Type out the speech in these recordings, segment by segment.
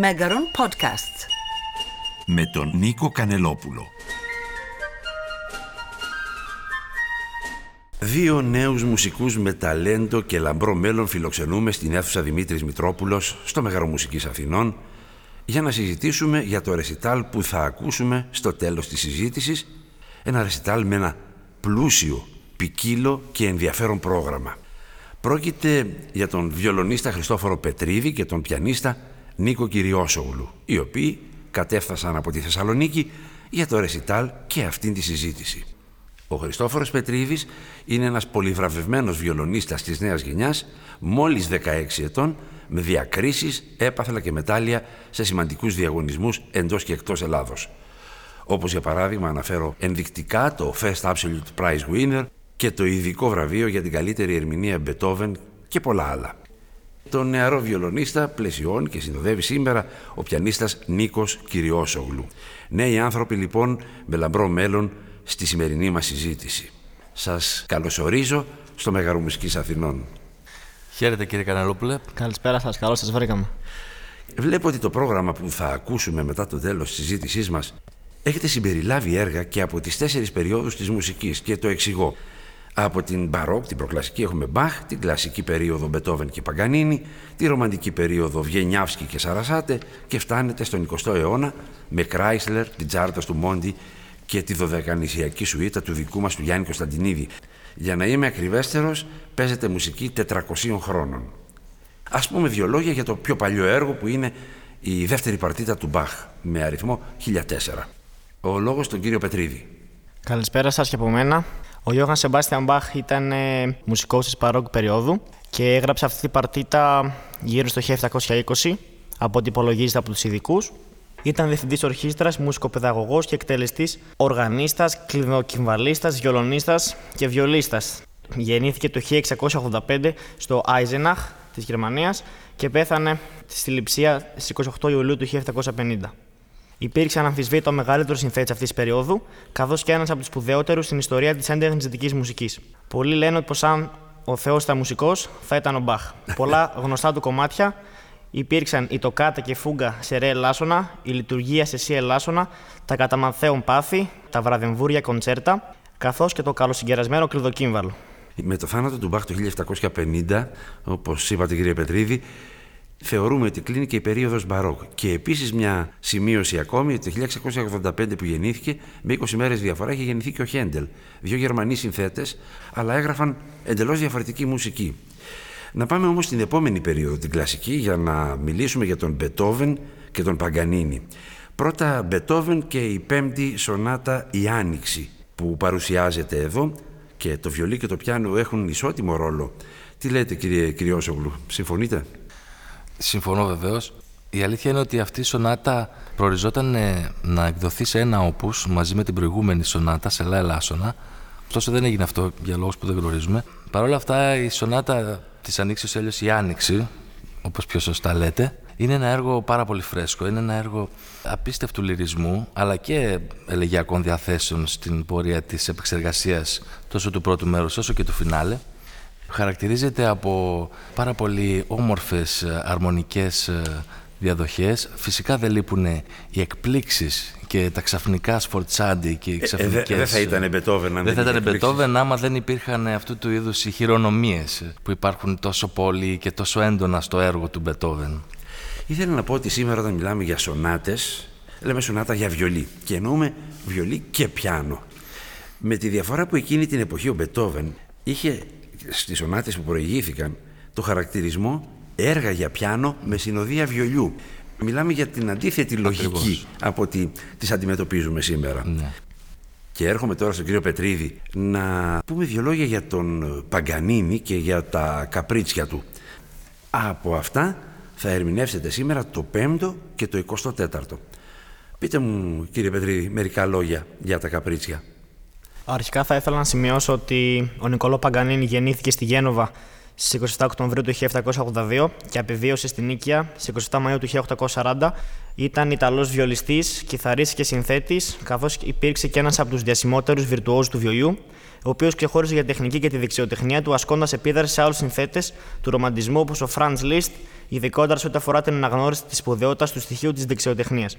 Μέγαρον Podcasts. Με τον Νίκο Κανελόπουλο. Δύο νέους μουσικούς με ταλέντο και λαμπρό μέλλον φιλοξενούμε στην αίθουσα Δημήτρης Μητρόπουλος στο Μεγαρομουσικής Αθηνών για να συζητήσουμε για το ρεσιτάλ που θα ακούσουμε στο τέλος της συζήτησης ένα ρεσιτάλ με ένα πλούσιο, ποικίλο και ενδιαφέρον πρόγραμμα. Πρόκειται για τον βιολονίστα Χριστόφορο Πετρίδη και τον πιανίστα Νίκο Κυριόσογλου, οι οποίοι κατέφθασαν από τη Θεσσαλονίκη για το ρεσιτάλ και αυτήν τη συζήτηση. Ο Χριστόφορος Πετρίδης είναι ένας πολυβραβευμένος βιολονίστας της νέας γενιάς, μόλις 16 ετών, με διακρίσεις, έπαθλα και μετάλλια σε σημαντικούς διαγωνισμούς εντός και εκτός Ελλάδος. Όπως για παράδειγμα αναφέρω ενδεικτικά το First Absolute Prize Winner και το ειδικό βραβείο για την καλύτερη ερμηνεία Μπετόβεν και πολλά άλλα. Τον νεαρό βιολονίστα πλαισιώνει και συνοδεύει σήμερα ο πιανίστας Νίκος Κυριόσογλου. Νέοι άνθρωποι λοιπόν με λαμπρό μέλλον στη σημερινή μας συζήτηση. Σας καλωσορίζω στο Μεγαρομουσικής Αθηνών. Χαίρετε κύριε Καναλόπουλε. Καλησπέρα σας, καλώς σας βρήκαμε. Βλέπω ότι το πρόγραμμα που θα ακούσουμε μετά το τέλος της συζήτησής μας έχετε συμπεριλάβει έργα και από τις τέσσερις περιόδους της μουσικής και το εξηγώ. Από την Μπαρόκ, την προκλασική έχουμε Μπαχ, την κλασική περίοδο Μπετόβεν και Παγκανίνη, τη ρομαντική περίοδο Βιενιάυσκι και Σαρασάτε και φτάνετε στον 20ο αιώνα με Κράισλερ, την Τζάρτα του Μόντι και τη δωδεκανησιακή σουίτα του δικού μας του Γιάννη Κωνσταντινίδη. Για να είμαι ακριβέστερος, παίζεται μουσική 400 χρόνων. Ας πούμε δύο λόγια για το πιο παλιό έργο που είναι η δεύτερη παρτίτα του Μπαχ με αριθμό 1004. Ο λόγος στον κύριο Πετρίδη. Καλησπέρα σας και από μένα. Ο Γιώργαν Σεμπάστιαν Μπαχ ήταν ε, μουσικός της παρόγκου περίοδου και έγραψε αυτή την παρτίτα γύρω στο 1720 από ό,τι υπολογίζεται από τους ειδικούς. Ήταν διευθυντής ορχήστρας, μουσικοπαιδαγωγός και εκτελεστής, οργανίστας, κλειδοκυμβαλίστα, βιολονίστα και βιολίστας. Γεννήθηκε το 1685 στο Άιζεναχ της Γερμανίας και πέθανε στη Λιψία στις 28 Ιουλίου του 1750. Υπήρξε αναμφισβήτητο ο μεγαλύτερο συνθέτης αυτής της περίοδου, καθώς και ένας από τους σπουδαιότερους στην ιστορία της έντεχνης δυτικής μουσικής. Πολλοί λένε ότι πως αν ο Θεός ήταν μουσικός, θα ήταν ο Μπαχ. Πολλά γνωστά του κομμάτια υπήρξαν η τοκάτα και φούγκα σε ρε ελάσσονα, η λειτουργία σε σι ελάσσονα, τα καταμαθαίων πάθη, τα βραδεμβούρια κοντσέρτα, καθώς και το καλοσυγκερασμένο κλειδοκύμβαλο. Με το θάνατο του Μπαχ το 1750, όπως είπατε κύριε Πετρίδη, θεωρούμε ότι κλείνει και η περίοδος Μπαρόκ. Και επίσης μια σημείωση ακόμη ότι το 1685 που γεννήθηκε, με 20 μέρες διαφορά είχε γεννηθεί και ο Χέντελ. Δύο Γερμανοί συνθέτες, αλλά έγραφαν εντελώς διαφορετική μουσική. Να πάμε όμως στην επόμενη περίοδο, την κλασική, για να μιλήσουμε για τον Μπετόβεν και τον Παγκανίνη. Πρώτα Μπετόβεν και η πέμπτη σονάτα «Η Άνοιξη» που παρουσιάζεται εδώ και το βιολί και το πιάνο έχουν ισότιμο ρόλο. Τι λέτε κύριε Κυριόσογλου, συμφωνείτε; Συμφωνώ βεβαίως. Η αλήθεια είναι ότι αυτή η σονάτα προοριζόταν ε, να εκδοθεί σε ένα όπους μαζί με την προηγούμενη σονάτα σε λα ελάσσονα. Ωστόσο δεν έγινε αυτό για λόγους που δεν γνωρίζουμε. Παρ' όλα αυτά η σονάτα της Ανοίξης Έλιος η Άνοιξη, όπως πιο σωστά λέτε, είναι ένα έργο πάρα πολύ φρέσκο. Είναι ένα έργο απίστευτου λυρισμού, αλλά και ελεγιακών διαθέσεων στην πορεία της επεξεργασίας τόσο του πρώτου μέρους όσο και του φινάλε. Χαρακτηρίζεται από πάρα πολύ όμορφες αρμονικές διαδοχές. Φυσικά δεν λείπουν οι εκπλήξεις και τα ξαφνικά σφορτσάντι και οι ξαφνικές... Ε, δεν θα ήταν Μπετόβεν αν δεν θα ήταν Μπετόβεν άμα δεν υπήρχαν αυτού του είδους οι χειρονομίες που υπάρχουν τόσο πολύ και τόσο έντονα στο έργο του Μπετόβεν. Ήθελα να πω ότι σήμερα όταν μιλάμε για σονάτες, λέμε σονάτα για βιολί και εννοούμε βιολί και πιάνο. Με τη διαφορά που εκείνη την εποχή ο Μπετόβεν είχε στις σονάτες που προηγήθηκαν το χαρακτηρισμό έργα για πιάνο με συνοδεία βιολιού. Μιλάμε για την αντίθετη λογική από ότι τις αντιμετωπίζουμε σήμερα. Ναι. Και έρχομαι τώρα στον κύριο Πετρίδη να πούμε δύο λόγια για τον Παγκανίνη και για τα καπρίτσια του. Από αυτά θα ερμηνεύσετε σήμερα το 5ο και το 24ο. Πείτε μου κύριε Πετρίδη μερικά λόγια για τα καπρίτσια. Αρχικά θα ήθελα να σημειώσω ότι ο Νικόλο Παγκανίνη γεννήθηκε στη Γένοβα στις 27 Οκτωβρίου του 1782 και απεβίωσε στην Νίκαια στις 27 Μαΐου του 1840. Ήταν Ιταλός βιολιστής, κιθαρίστης και συνθέτης, καθώς υπήρξε και ένας από τους διασημότερους βιρτουόζους του βιολιού. ο οποίος ξεχώριζε για τεχνική και τη δεξιοτεχνία του, ασκώντας επίδραση σε άλλους συνθέτες του ρομαντισμού όπως ο Φραντ Λίστ, ειδικότερα σε ό,τι αφορά την αναγνώριση της σπουδαιότητας του στοιχείου της δεξιοτεχνίας.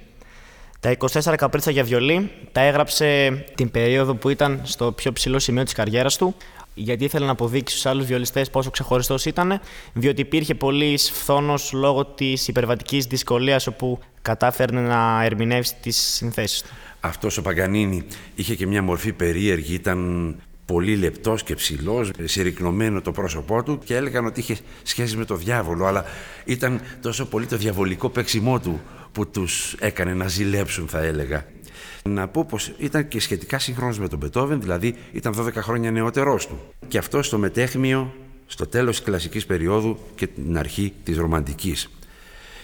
Τα 24 καπρίτσα για βιολί τα έγραψε την περίοδο που ήταν στο πιο ψηλό σημείο της καριέρας του, γιατί ήθελε να αποδείξει στους άλλους βιολιστές πόσο ξεχωριστός ήταν, διότι υπήρχε πολύς φθόνος λόγω της υπερβατικής δυσκολίας όπου κατάφερνε να ερμηνεύσει τις συνθέσεις του. Αυτός ο Παγκανίνη είχε και μια μορφή περίεργη, ήταν πολύ λεπτός και ψηλός, συρρυκνωμένο το πρόσωπό του και έλεγαν ότι είχε σχέση με το διάβολο, αλλά ήταν τόσο πολύ το διαβολικό παίξιμό του που τους έκανε να ζηλέψουν θα έλεγα. Να πω πως ήταν και σχετικά σύγχρονος με τον Μπετόβεν, δηλαδή ήταν 12 χρόνια νεότερός του. Και αυτό στο μετέχμιο, στο τέλος της κλασικής περίοδου και την αρχή της ρομαντικής.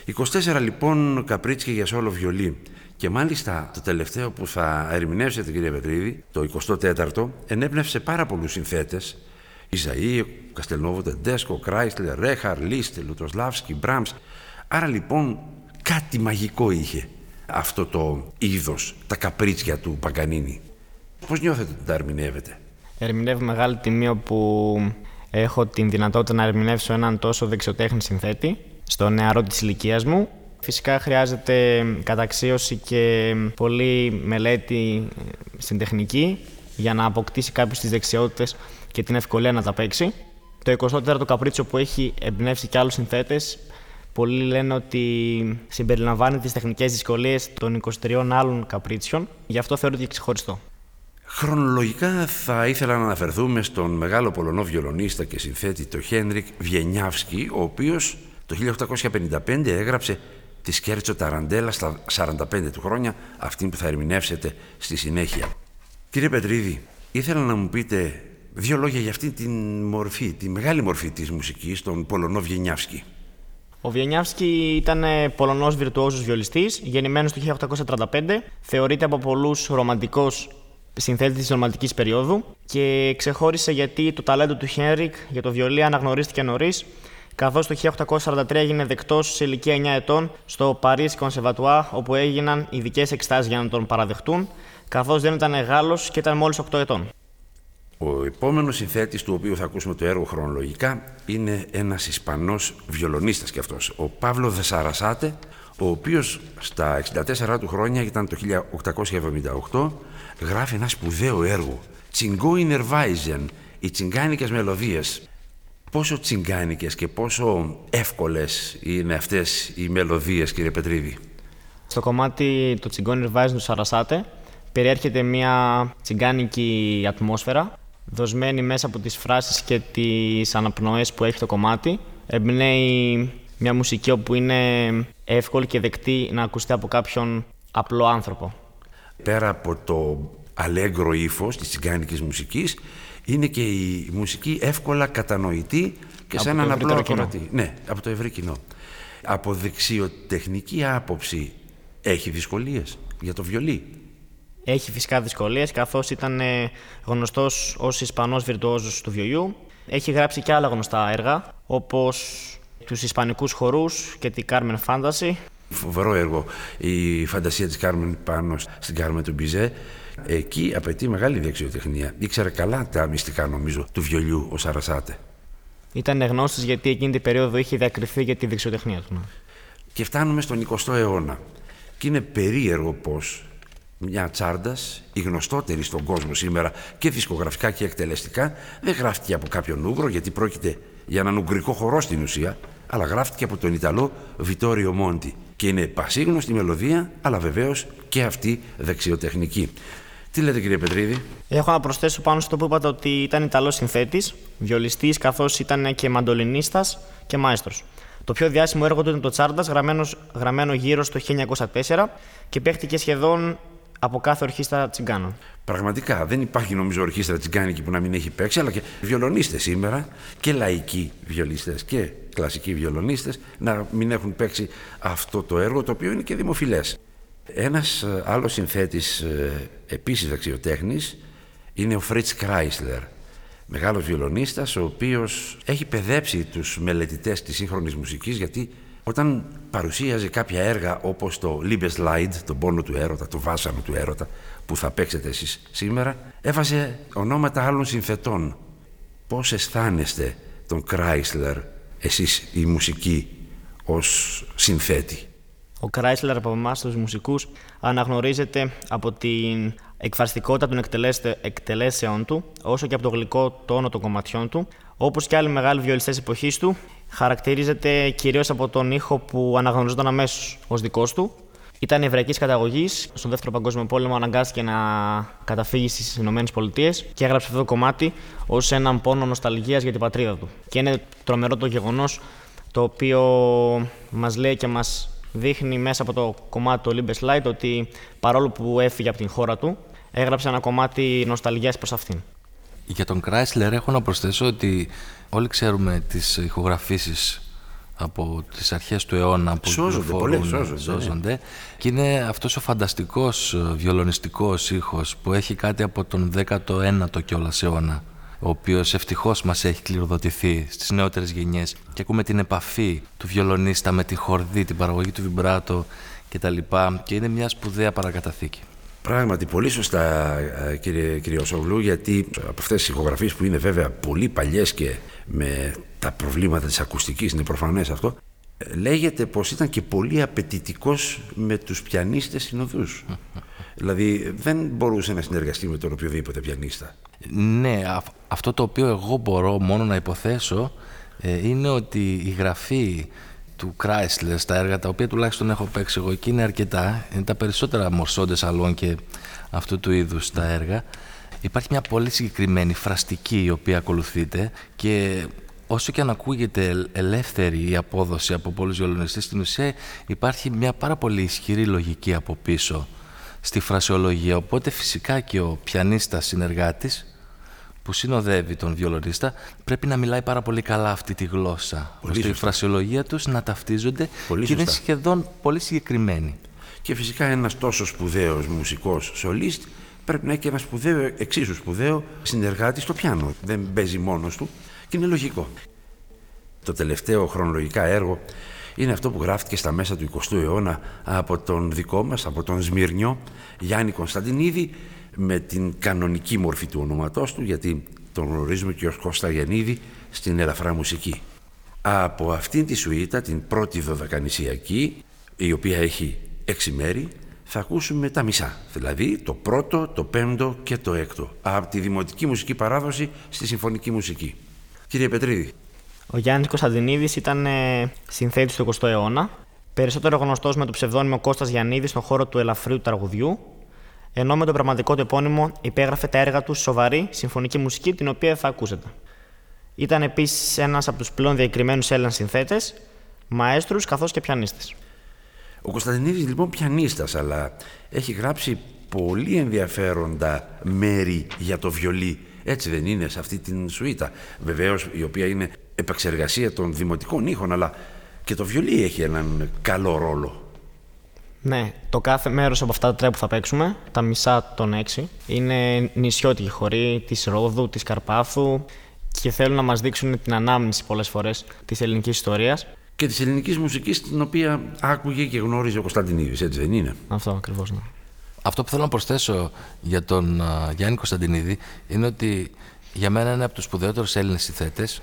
24 λοιπόν καπρίτσια για σόλο βιολί. Και μάλιστα το τελευταίο που θα ερμηνεύσετε κύριε Πετρίδη, το 24ο, ενέπνευσε πάρα πολλούς συνθέτες. Ιζαή, Καστελνόβο Τεντέσκο, Κράισλερ, Ρέχαρ, Λίστε, Λουτοσλάβσκι, Μπράμς. Άρα λοιπόν κάτι μαγικό είχε αυτό το είδος, τα καπρίτσια του Παγκανίνη. Πώς νιώθετε ότι τα ερμηνεύετε; Ερμηνεύω μεγάλη τιμή όπου έχω την δυνατότητα να ερμηνεύσω έναν τόσο δεξιοτέχνη συνθέτη στο νεαρό της ηλικίας μου Φυσικά χρειάζεται καταξίωση και πολλή μελέτη ε, στην τεχνική για να αποκτήσει κάποιος τις δεξιότητες και την ευκολία να τα παίξει. Το 24ο καπρίτσιο που έχει εμπνεύσει και άλλους συνθέτες Πολλοί λένε ότι συμπεριλαμβάνει τις τεχνικές δυσκολίες των 23 άλλων καπρίτσιων, γι' αυτό θεωρείται και ξεχωριστό. Χρονολογικά θα ήθελα να αναφερθούμε στον μεγάλο Πολωνό βιολονίστα και συνθέτη το Χένρικ Βιενιάβσκι, ο οποίος το 1855 έγραψε τη Σκέρτσο Ταραντέλα στα 45 του χρόνια, αυτή που θα ερμηνεύσετε στη συνέχεια. Κύριε Πετρίδη, ήθελα να μου πείτε δύο λόγια για αυτή τη μορφή, τη μεγάλη μορφή της μουσικής, τον Πολωνό Βιενιάβσκι. Ο Βιενιάβσκι ήταν Πολωνός βιρτουόζος βιολιστής, γεννημένος το 1835, θεωρείται από πολλούς ρομαντικός συνθέτης της ρομαντικής περίοδου και ξεχώρισε γιατί το ταλέντο του Χένρικ για το βιολί αναγνωρίστηκε νωρίς καθώς το 1843 έγινε δεκτός σε ηλικία 9 ετών στο Paris Conservatoire, όπου έγιναν ειδικές εξτάσει για να τον παραδεχτούν, καθώς δεν ήταν Γάλλος και ήταν μόλις 8 ετών. Ο επόμενος συνθέτης του οποίου θα ακούσουμε το έργο χρονολογικά είναι ένας Ισπανός βιολονίστας κι αυτός, ο Παύλο Δεσαρασάτε, ο οποίος στα 64 του χρόνια, ήταν το 1878, γράφει ένα σπουδαίο έργο. Τσιγκό Ινερβάιζεν, οι τσιγκάνικες μελωδίες, Πόσο τσιγκάνικες και πόσο εύκολες είναι αυτές οι μελωδίες, κύριε Πετρίδη; Στο κομμάτι το τσιγκόνι Rise του Σαρασάτε περιέρχεται μια τσιγκάνικη ατμόσφαιρα δοσμένη μέσα από τις φράσεις και τις αναπνοές που έχει το κομμάτι. Εμπνέει μια μουσική όπου είναι εύκολη και δεκτή να ακουστεί από κάποιον απλό άνθρωπο. Πέρα από το αλέγκρο ύφος της τσιγκάνικης μουσικής, είναι και η μουσική εύκολα κατανοητή και σε έναν απλό ακροατή. Ναι, από το ευρύ κοινό. Από δεξιοτεχνική άποψη έχει δυσκολίες για το βιολί; Έχει φυσικά δυσκολίες καθώς ήταν ε, γνωστός ως Ισπανός βιρτουόζος του βιολιού. Έχει γράψει και άλλα γνωστά έργα όπως τους Ισπανικούς χορούς και την Carmen Fantasy. Φοβερό έργο η φαντασία της Carmen πάνω στην Carmen του Μπιζέ Εκεί απαιτεί μεγάλη δεξιοτεχνία. Ήξερε καλά τα μυστικά, νομίζω, του βιολιού ο Σαρασάτε. Ήταν γνώστης γιατί εκείνη την περίοδο είχε διακριθεί για τη δεξιοτεχνία του. Ναι. Και φτάνουμε στον 20ο αιώνα. Και είναι περίεργο πως μια τσάρντας, η γνωστότερη στον κόσμο σήμερα και δισκογραφικά και εκτελεστικά, δεν γράφτηκε από κάποιον Ούγγρο γιατί πρόκειται για έναν ουγγρικό χορό στην ουσία, αλλά γράφτηκε από τον Ιταλό Βιτόριο Μόντι. Και είναι πασίγνωστη μελωδία, αλλά βεβαίως και αυτή δεξιοτεχνική. Τι λέτε κύριε Πετρίδη; Έχω να προσθέσω πάνω στο που είπατε ότι ήταν Ιταλός συνθέτης, βιολιστής, καθώς ήταν και μαντολινίστας και μάιστρο. Το πιο διάσημο έργο του είναι το Τσάρντας, γραμμένος γύρω στο 1904 και παίχτηκε σχεδόν από κάθε ορχήστρα τσιγκάνων. Πραγματικά δεν υπάρχει νομίζω ορχήστρα τσιγκάνικη που να μην έχει παίξει, αλλά και βιολονίστες σήμερα και λαϊκοί βιολιστέ και κλασικοί βιολονίστες να μην έχουν παίξει αυτό το έργο το οποίο είναι και δημοφιλές. Ένας ε, άλλος συνθέτης ε, επίσης δεξιοτέχνης είναι ο Φρίτς Κράισλερ, μεγάλος βιολονίστας ο οποίος έχει παιδέψει τους μελετητές της σύγχρονης μουσικής γιατί Όταν παρουσίαζε κάποια έργα όπως το Liebesleid, τον πόνο του έρωτα, το βάσανο του έρωτα, που θα παίξετε εσείς σήμερα, έβαζε ονόματα άλλων συνθετών. Πώς αισθάνεστε τον Chrysler, εσείς η μουσική, ως συνθέτη; Ο Chrysler από εμάς τους μουσικούς αναγνωρίζεται από την εκφραστικότητα των εκτελέσεων του, όσο και από το γλυκό τόνο των κομματιών του. Όπως και άλλοι μεγάλοι βιολιστές εποχής του, χαρακτηρίζεται κυρίως από τον ήχο που αναγνωριζόταν αμέσως ως δικός του. Ήταν εβραϊκής καταγωγής. Στον Δεύτερο Παγκόσμιο Πόλεμο αναγκάστηκε να καταφύγει στις ΗΠΑ και έγραψε αυτό το κομμάτι ως έναν πόνο νοσταλγίας για την πατρίδα του. Και είναι τρομερό το γεγονός το οποίο μας λέει και μας δείχνει μέσα από το κομμάτι του Olympus Light ότι παρόλο που έφυγε από την χώρα του, έγραψε ένα κομμάτι νοσταλγίας προς αυτήν. Για τον Chrysler έχω να προσθέσω ότι όλοι ξέρουμε τις ηχογραφήσεις από τις αρχές του αιώνα που σώζονται, πολλές σώζονται, ναι. και είναι αυτός ο φανταστικός βιολονιστικός ήχος που έχει κάτι από τον 19ο κιόλας αιώνα ο οποίος ευτυχώς μας έχει κληροδοτηθεί στις νεότερες γενιές και ακούμε την επαφή του βιολονίστα με τη χορδή, την παραγωγή του βιμπράτο κτλ. Και είναι μια σπουδαία παρακαταθήκη. Πράγματι, πολύ σωστά, ε, κύριε, κύριε Οσογλού, γιατί από αυτές τις ηχογραφίες που είναι βέβαια πολύ παλιές και με τα προβλήματα της ακουστικής, είναι προφανές αυτό, ε, λέγεται πως ήταν και πολύ απαιτητικός με τους πιανίστες συνοδούς. δηλαδή δεν μπορούσε να συνεργαστεί με τον οποιοδήποτε πιανίστα. Ναι, αυτό το οποίο εγώ μπορώ μόνο να υποθέσω ε, είναι ότι η γραφή του Chrysler στα έργα τα οποία τουλάχιστον έχω παίξει εγώ εκεί είναι αρκετά, είναι τα περισσότερα μορσόντες αλών και αυτού του είδους τα έργα. Υπάρχει μια πολύ συγκεκριμένη φραστική η οποία ακολουθείται και όσο και αν ακούγεται ελεύθερη η απόδοση από πολλούς βιολονιστές στην ουσία υπάρχει μια πάρα πολύ ισχυρή λογική από πίσω στη φρασιολογία οπότε φυσικά και ο πιανίστας συνεργάτης που συνοδεύει τον βιολονίστα πρέπει να μιλάει πάρα πολύ καλά αυτή τη γλώσσα πολύ ώστε η φρασιολογία τους να ταυτίζονται πολύ και είναι σχεδόν πολύ συγκεκριμένη. Και φυσικά ένας τόσο σπουδαίος μουσικός σολίστ πρέπει να έχει και ένα σπουδαίο, εξίσου σπουδαίο συνεργάτη στο πιάνο. Δεν παίζει μόνος του και είναι λογικό. Το τελευταίο χρονολογικά έργο είναι αυτό που γράφτηκε στα μέσα του 20ου αιώνα από τον δικό μας, από τον Σμυρνιό Γιάννη Κωνσταντινίδη με την κανονική μορφή του ονόματός του γιατί τον γνωρίζουμε και ως Κώστα Γιαννίδη στην ελαφρά μουσική. Από αυτήν τη σουίτα, την πρώτη δωδεκανησιακή, η οποία έχει έξι μέρη, θα ακούσουμε τα μισά, δηλαδή το πρώτο, το πέμπτο και το έκτο, από τη δημοτική μουσική παράδοση στη συμφωνική μουσική. Κύριε Πετρίδη. Ο Γιάννης Κωνσταντινίδης ήταν ε, συνθέτης του 20ου αιώνα, περισσότερο γνωστός με το ψευδόνυμο Κώστας Γιαννίδης στον χώρο του ελαφρύου τραγουδιού, ενώ με το πραγματικό του επώνυμο υπέγραφε τα έργα τους σοβαρή συμφωνική μουσική, την οποία θα ακούσετε. Ήταν επίσης ένας από τους πλέον διακριμένους Έλληνες συνθέτες, μαέστρους καθώς και πιανίστες. Ο Κωνσταντινίδης λοιπόν πιανίστας, αλλά έχει γράψει πολύ ενδιαφέροντα μέρη για το βιολί. Έτσι δεν είναι σε αυτή την σουίτα. Βεβαίως η οποία είναι επεξεργασία των δημοτικών ήχων, αλλά και το βιολί έχει έναν καλό ρόλο. Ναι, το κάθε μέρος από αυτά τα τρία που θα παίξουμε, τα μισά των έξι, είναι νησιώτικοι χωρί της Ρόδου, της Καρπάθου και θέλουν να μας δείξουν την ανάμνηση πολλές φορές της ελληνικής ιστορίας. Και της ελληνικής μουσικής, την οποία άκουγε και γνώριζε ο Κωνσταντινίδης, έτσι δεν είναι; Αυτό ακριβώς, ναι. Αυτό που θέλω να προσθέσω για τον uh, Γιάννη Κωνσταντινίδη είναι ότι για μένα είναι από τους σπουδαιότερους Έλληνες συνθέτες,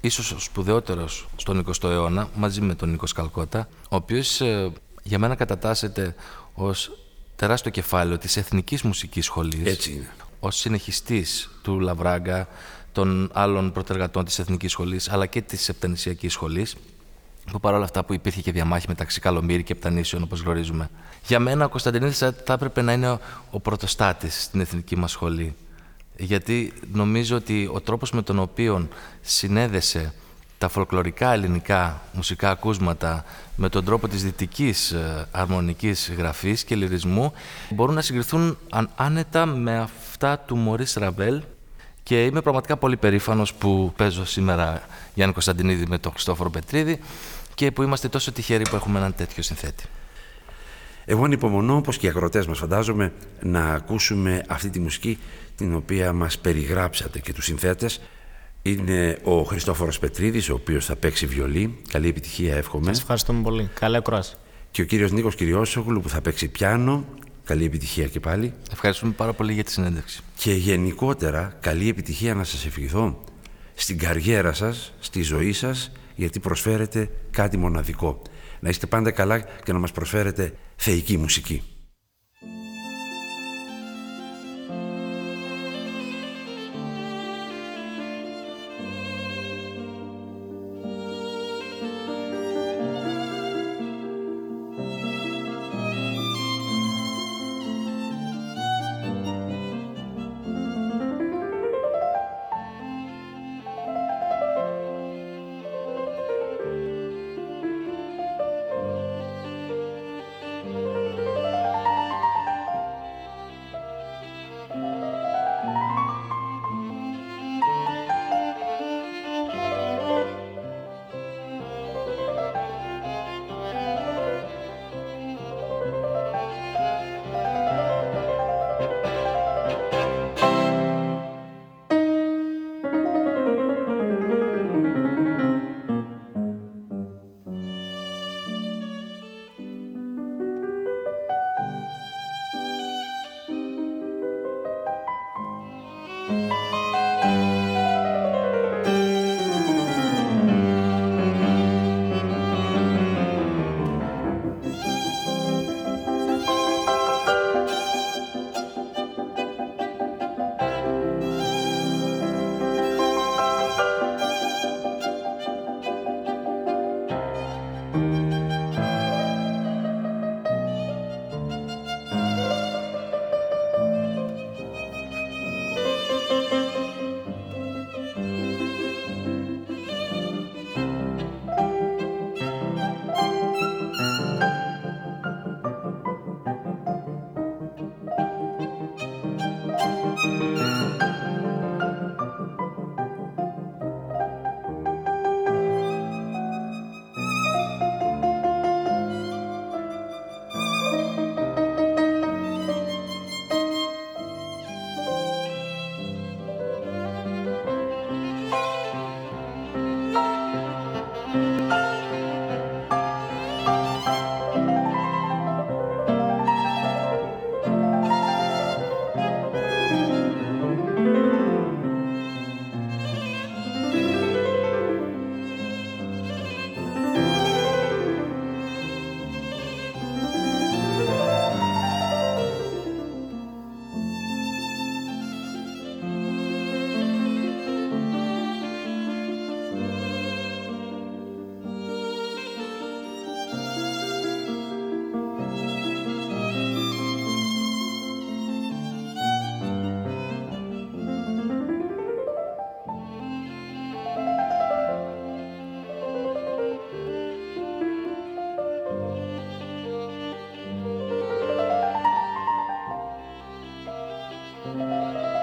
ίσως ο σπουδαιότερος στον 20ο αιώνα, μαζί με τον Νίκος Καλκότα, ο οποίος ε, για μένα κατατάσσεται ως τεράστιο κεφάλαιο της Εθνικής Μουσικής Σχολής. Έτσι είναι. Ως συνεχιστής του Λαβράγκα, των άλλων προτεργατών της Εθνικής Σχολής, αλλά και της Επτανησιακής Σχολής, που παρόλα αυτά που υπήρχε και διαμάχη μεταξύ Καλομήρη και Επτανήσεων, όπως γνωρίζουμε. Για μένα ο Κωνσταντινίδης θα έπρεπε να είναι ο πρωτοστάτης στην Εθνική μας Σχολή. Γιατί νομίζω ότι ο τρόπος με τον οποίο συνέδεσε τα φολκλωρικά ελληνικά μουσικά ακούσματα με τον τρόπο της δυτικής ε, αρμονικής γραφής και λυρισμού μπορούν να συγκριθούν άνετα με αυτά του Μωρίς Ραβέλ και είμαι πραγματικά πολύ περήφανος που παίζω σήμερα Γιάννη Κωνσταντινίδη με τον Χριστόφορο Πετρίδη και που είμαστε τόσο τυχεροί που έχουμε έναν τέτοιο συνθέτη. Εγώ ανυπομονώ, όπως και οι αγροτές μας φαντάζομαι, να ακούσουμε αυτή τη μουσική την οποία μας περιγράψατε και τους συνθέτες είναι ο Χριστόφορος Πετρίδης, ο οποίος θα παίξει βιολί. Καλή επιτυχία εύχομαι. Σας ευχαριστούμε πολύ. Καλή ακρόαση. Και ο κύριος Νίκος Κυριώσογλου που θα παίξει πιάνο. Καλή επιτυχία και πάλι. Ευχαριστούμε πάρα πολύ για τη συνέντευξη. Και γενικότερα καλή επιτυχία να σας ευχηθώ στην καριέρα σας, στη ζωή σας, γιατί προσφέρετε κάτι μοναδικό. Να είστε πάντα καλά και να μας προσφέρετε θεϊκή μουσική. Música